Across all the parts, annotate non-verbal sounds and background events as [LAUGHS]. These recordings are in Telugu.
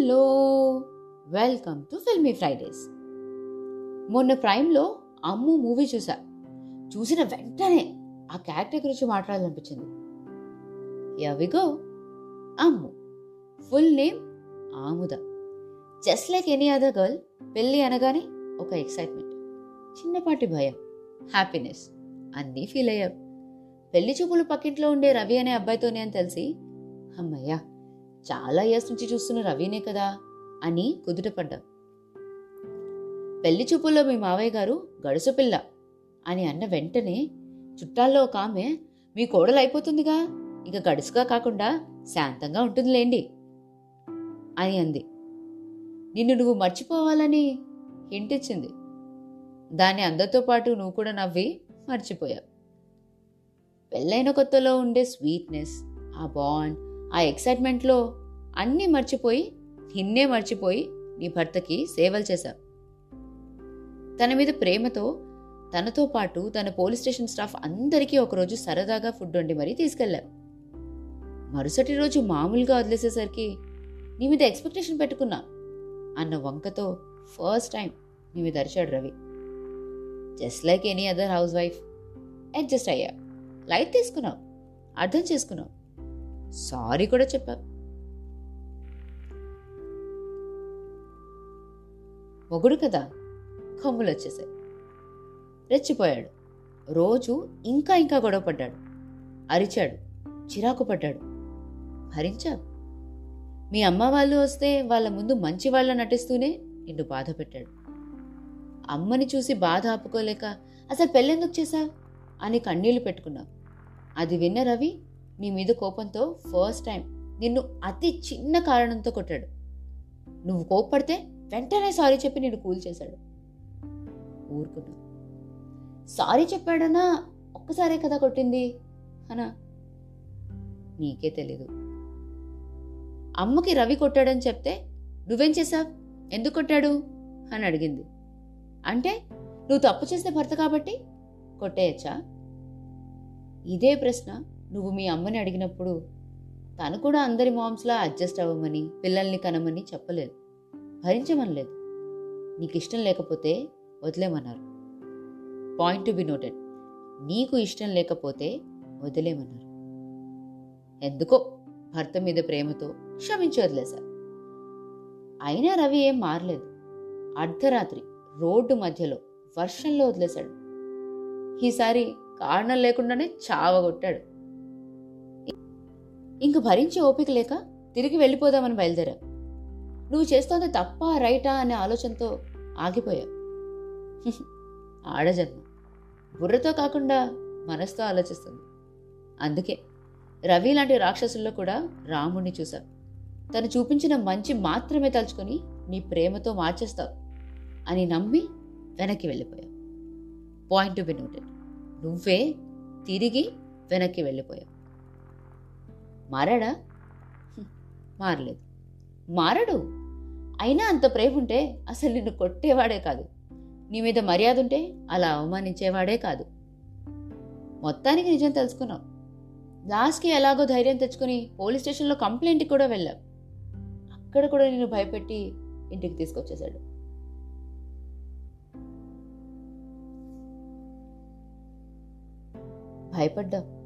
Hello! Welcome to filmy Fridays. మొన్న ప్రైమ్లో అమ్ము మూవీ చూసా. చూసిన వెంటనే ఆ క్యారెక్టర్ గురించి మాట్లాడాలనిపించింది. ఎవిగో Ammu. Full name Amuda. Just like any other girl పెళ్ళి అనగానే ఒక ఎక్సైట్మెంట్ చిన్నపాటి భయం. హ్యాపీనెస్ అన్నీ ఫీల్ అయ్యావు పెళ్ళి చూపులు పక్కింట్లో ఉండే రవి అనే అబ్బాయితోనే అని తెలిసి అమ్మయ్యా! చాలా ఇయర్స్ నుంచి చూస్తున్న రవినే కదా అని కుదుటపడ్డా పెళ్ళి చూపుల్లో మీ మావయ్య గారు గడుసు పిల్ల అని అన్న వెంటనే చుట్టాల్లో ఒక ఆమె మీ కోడలు అయిపోతుందిగా ఇక గడుసుగా కాకుండా శాంతంగా ఉంటుందిలేండి అని అంది. నిన్ను నువ్వు మర్చిపోవాలని ఇంటిచ్చింది దాని దాన్ని అందరితో పాటు నువ్వు కూడా నవ్వి మర్చిపోయావు. పెళ్ళైన కొత్తలో ఉండే స్వీట్నెస్ ఆ బాండ్ ఆ ఎక్సైట్మెంట్లో అన్నీ మర్చిపోయి నిన్నే మర్చిపోయి నీ భర్తకి సేవలు చేశావు. తన మీద ప్రేమతో తనతో పాటు తన పోలీస్ స్టేషన్ స్టాఫ్ అందరికీ ఒకరోజు సరదాగా ఫుడ్ వండి మరీ తీసుకెళ్ళావు. మరుసటి రోజు మామూలుగా వదిలేసేసరికి నీ మీద ఎక్స్పెక్టేషన్ పెట్టుకున్నా అన్న వంకతో ఫస్ట్ టైం నీ మీద అరిచాడు Ravi. Just like any other housewife adjust అయ్యా లైట్ తీసుకున్నావు అర్థం చేసుకున్నావు. సారీ కూడా చెప్పావు మొగుడు కదా కమ్ములు వచ్చేసాయి రెచ్చిపోయాడు. రోజు ఇంకా ఇంకా గొడవ పడ్డాడు. అరిచాడు చిరాకు పడ్డాడు. భరించావు మీ అమ్మ వాళ్ళు వస్తే వాళ్ళ ముందు మంచి వాళ్ళ నటిస్తూనే నిన్ను బాధ పెట్టాడు. అమ్మని చూసి బాధ ఆపుకోలేక అసలు పెళ్ళెందుకు చేశావు అని కన్నీళ్ళు పెట్టుకున్నావు అది విన్న రవి నీ మీద కోపంతో ఫస్ట్ టైం నిన్ను అతి చిన్న కారణంతో కొట్టాడు. నువ్వు కోప్పడితే వెంటనే సారీ చెప్పి నిన్ను కూల్ చేశాడు. ఊరుకున్నా సారీ చెప్పాడనా ఒక్కసారే కదా కొట్టింది? అనా? నీకే తెలీదు. అమ్మకి రవి కొట్టాడని చెప్తే నువ్వేం చేశావు? ఎందుకు కొట్టాడు? అని అడిగింది. అంటే నువ్వు తప్పు చేస్తే భర్త కాబట్టి కొట్టేయచ్చా? ఇదే ప్రశ్న నువ్వు మీ అమ్మని అడిగినప్పుడు తను కూడా అందరి మామ్స్లా అడ్జస్ట్ అవ్వమని పిల్లల్ని కనమని చెప్పలేదు. భరించమనలేదు. నీకు ఇష్టం లేకపోతే వదిలేమన్నారు. Point to be noted. నీకు ఇష్టం లేకపోతే వదిలేమన్నారు. ఎందుకో భర్త మీద ప్రేమతో క్షమించి వదిలేశారు అయినా రవి ఏం మారలేదు. అర్ధరాత్రి రోడ్డు మధ్యలో వర్షంలో వదిలేశాడు. ఈసారి కారణం లేకుండానే చావగొట్టాడు. ఇంక భరించే ఓపిక లేక తిరిగి వెళ్ళిపోదామని బయలుదేరా. నువ్వు చేస్తోంది తప్ప రైటా అనే ఆలోచనతో ఆగిపోయావు [LAUGHS] ఆడజన్మ బుర్రతో కాకుండా మనసుతో ఆలోచిస్తుంది. అందుకే రవి లాంటి రాక్షసుల్లో కూడా రాముణ్ణి చూశావు. తను చూపించిన మంచి మాత్రమే తలుచుకొని నీ ప్రేమతో మార్చేస్తావు అని నమ్మి వెనక్కి వెళ్ళిపోయావు. Point to be noted. నువ్వే తిరిగి వెనక్కి వెళ్ళిపోయావు. మారాడా? మారలేదు. మారడు? అయినా అంత ప్రేమ ఉంటే అసలు నిన్ను కొట్టేవాడే కాదు. నీ మీద మర్యాద ఉంటే అలా అవమానించేవాడే కాదు. మొత్తానికి నిజం తెలుసుకున్నావు. లాస్ట్కి ఎలాగో ధైర్యం తెచ్చుకుని పోలీస్ స్టేషన్లో కంప్లైంట్కి కూడా వెళ్ళావు. అక్కడ కూడా నిన్ను భయపెట్టి ఇంటికి తీసుకొచ్చేశాడు. భయపడ్డావు.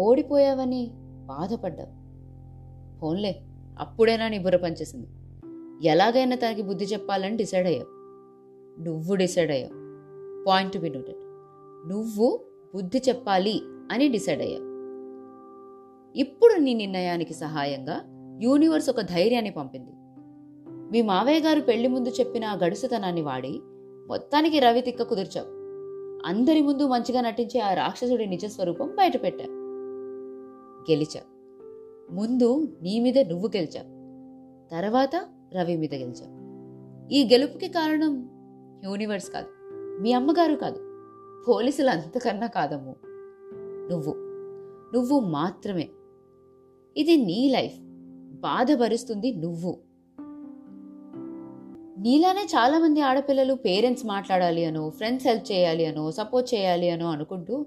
ఓడిపోయావని బాధపడ్డావు. ఫోన్లే అప్పుడైనా నీ బుర్ర పనిచేసింది. ఎలాగైనా తనకి బుద్ధి చెప్పాలని డిసైడ్ అయ్యావు. నువ్వు డిసైడ్ అయ్యావు. Point to be noted. నువ్వు బుద్ధి చెప్పాలి అని డిసైడ్ అయ్యావు. ఇప్పుడు నీ నిర్ణయానికి సహాయంగా యూనివర్స్ ఒక ధైర్యాన్ని పంపింది. మీ మావయ్య గారు పెళ్ళి ముందు చెప్పిన ఆ గడుసుతనాన్ని వాడి మొత్తానికి రవి తిక్క కుదిర్చావు. అందరి ముందు మంచిగా నటించే ఆ రాక్షసుడి నిజస్వరూపం బయటపెట్టా గెలిచా ముందు నీ మీద నువ్వు గెలిచావు. తర్వాత రవి మీద గెలిచావు. ఈ గెలుపుకి కారణం యూనివర్స్ కాదు మీ అమ్మగారు కాదు పోలీసులు అంతకన్నా కాదమ్ము. నువ్వు నువ్వు మాత్రమే. ఇది నీ లైఫ్ బాధపరుస్తుంది నువ్వు. నీలానే చాలా మంది ఆడపిల్లలు పేరెంట్స్ మాట్లాడాలి అనో ఫ్రెండ్స్ హెల్ప్ చేయాలి అనో సపోర్ట్ చేయాలి అనో అనుకుంటూ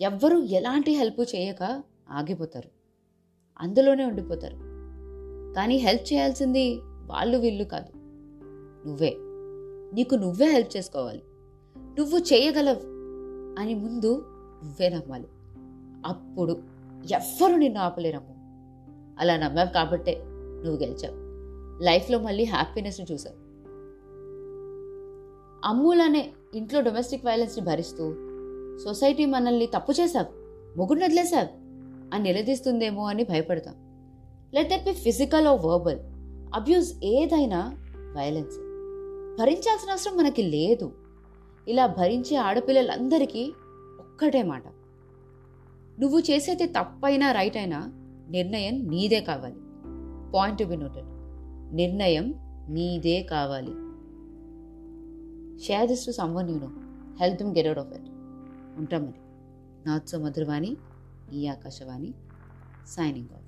ఎవ్వరూ ఎలాంటి హెల్ప్ చేయక ఆగిపోతారు. అందులోనే ఉండిపోతారు. కానీ హెల్ప్ చేయాల్సింది వాళ్ళు వీళ్ళు కాదు. నువ్వే. నీకు నువ్వే హెల్ప్ చేసుకోవాలి. నువ్వు చేయగలవు అని ముందు నువ్వే నమ్మాలి. అప్పుడు ఎవ్వరు నిన్ను ఆపలేరమ్ము. అలా నమ్మావు కాబట్టే నువ్వు గెలిచావు. లైఫ్లో మళ్ళీ హ్యాపీనెస్ని చూసావు. అమ్ములనే ఇంట్లో డొమెస్టిక్ వైలెన్స్ని భరిస్తూ సొసైటీ మనల్ని తప్పు చేశావు. మొగుడు వదిలేశావు. అని నిలదీస్తుందేమో అని భయపడతాం. Let that be physical or verbal abuse ఏదైనా వైలెన్స్ భరించాల్సిన అవసరం మనకి లేదు. ఇలా భరించే ఆడపిల్లలందరికీ ఒక్కటే మాట. నువ్వు చేసేది తప్పైనా రైట్ అయినా నిర్ణయం నీదే కావాలి. పాయింట్ టు బి నోటెడ్ నిర్ణయం నీదే కావాలి. Share this to someone you know help them get out of it ఉంటాం మరి. Not so Madhuravani. ఈ ఆకాశవాణి సైనింగ్ ఆఫ్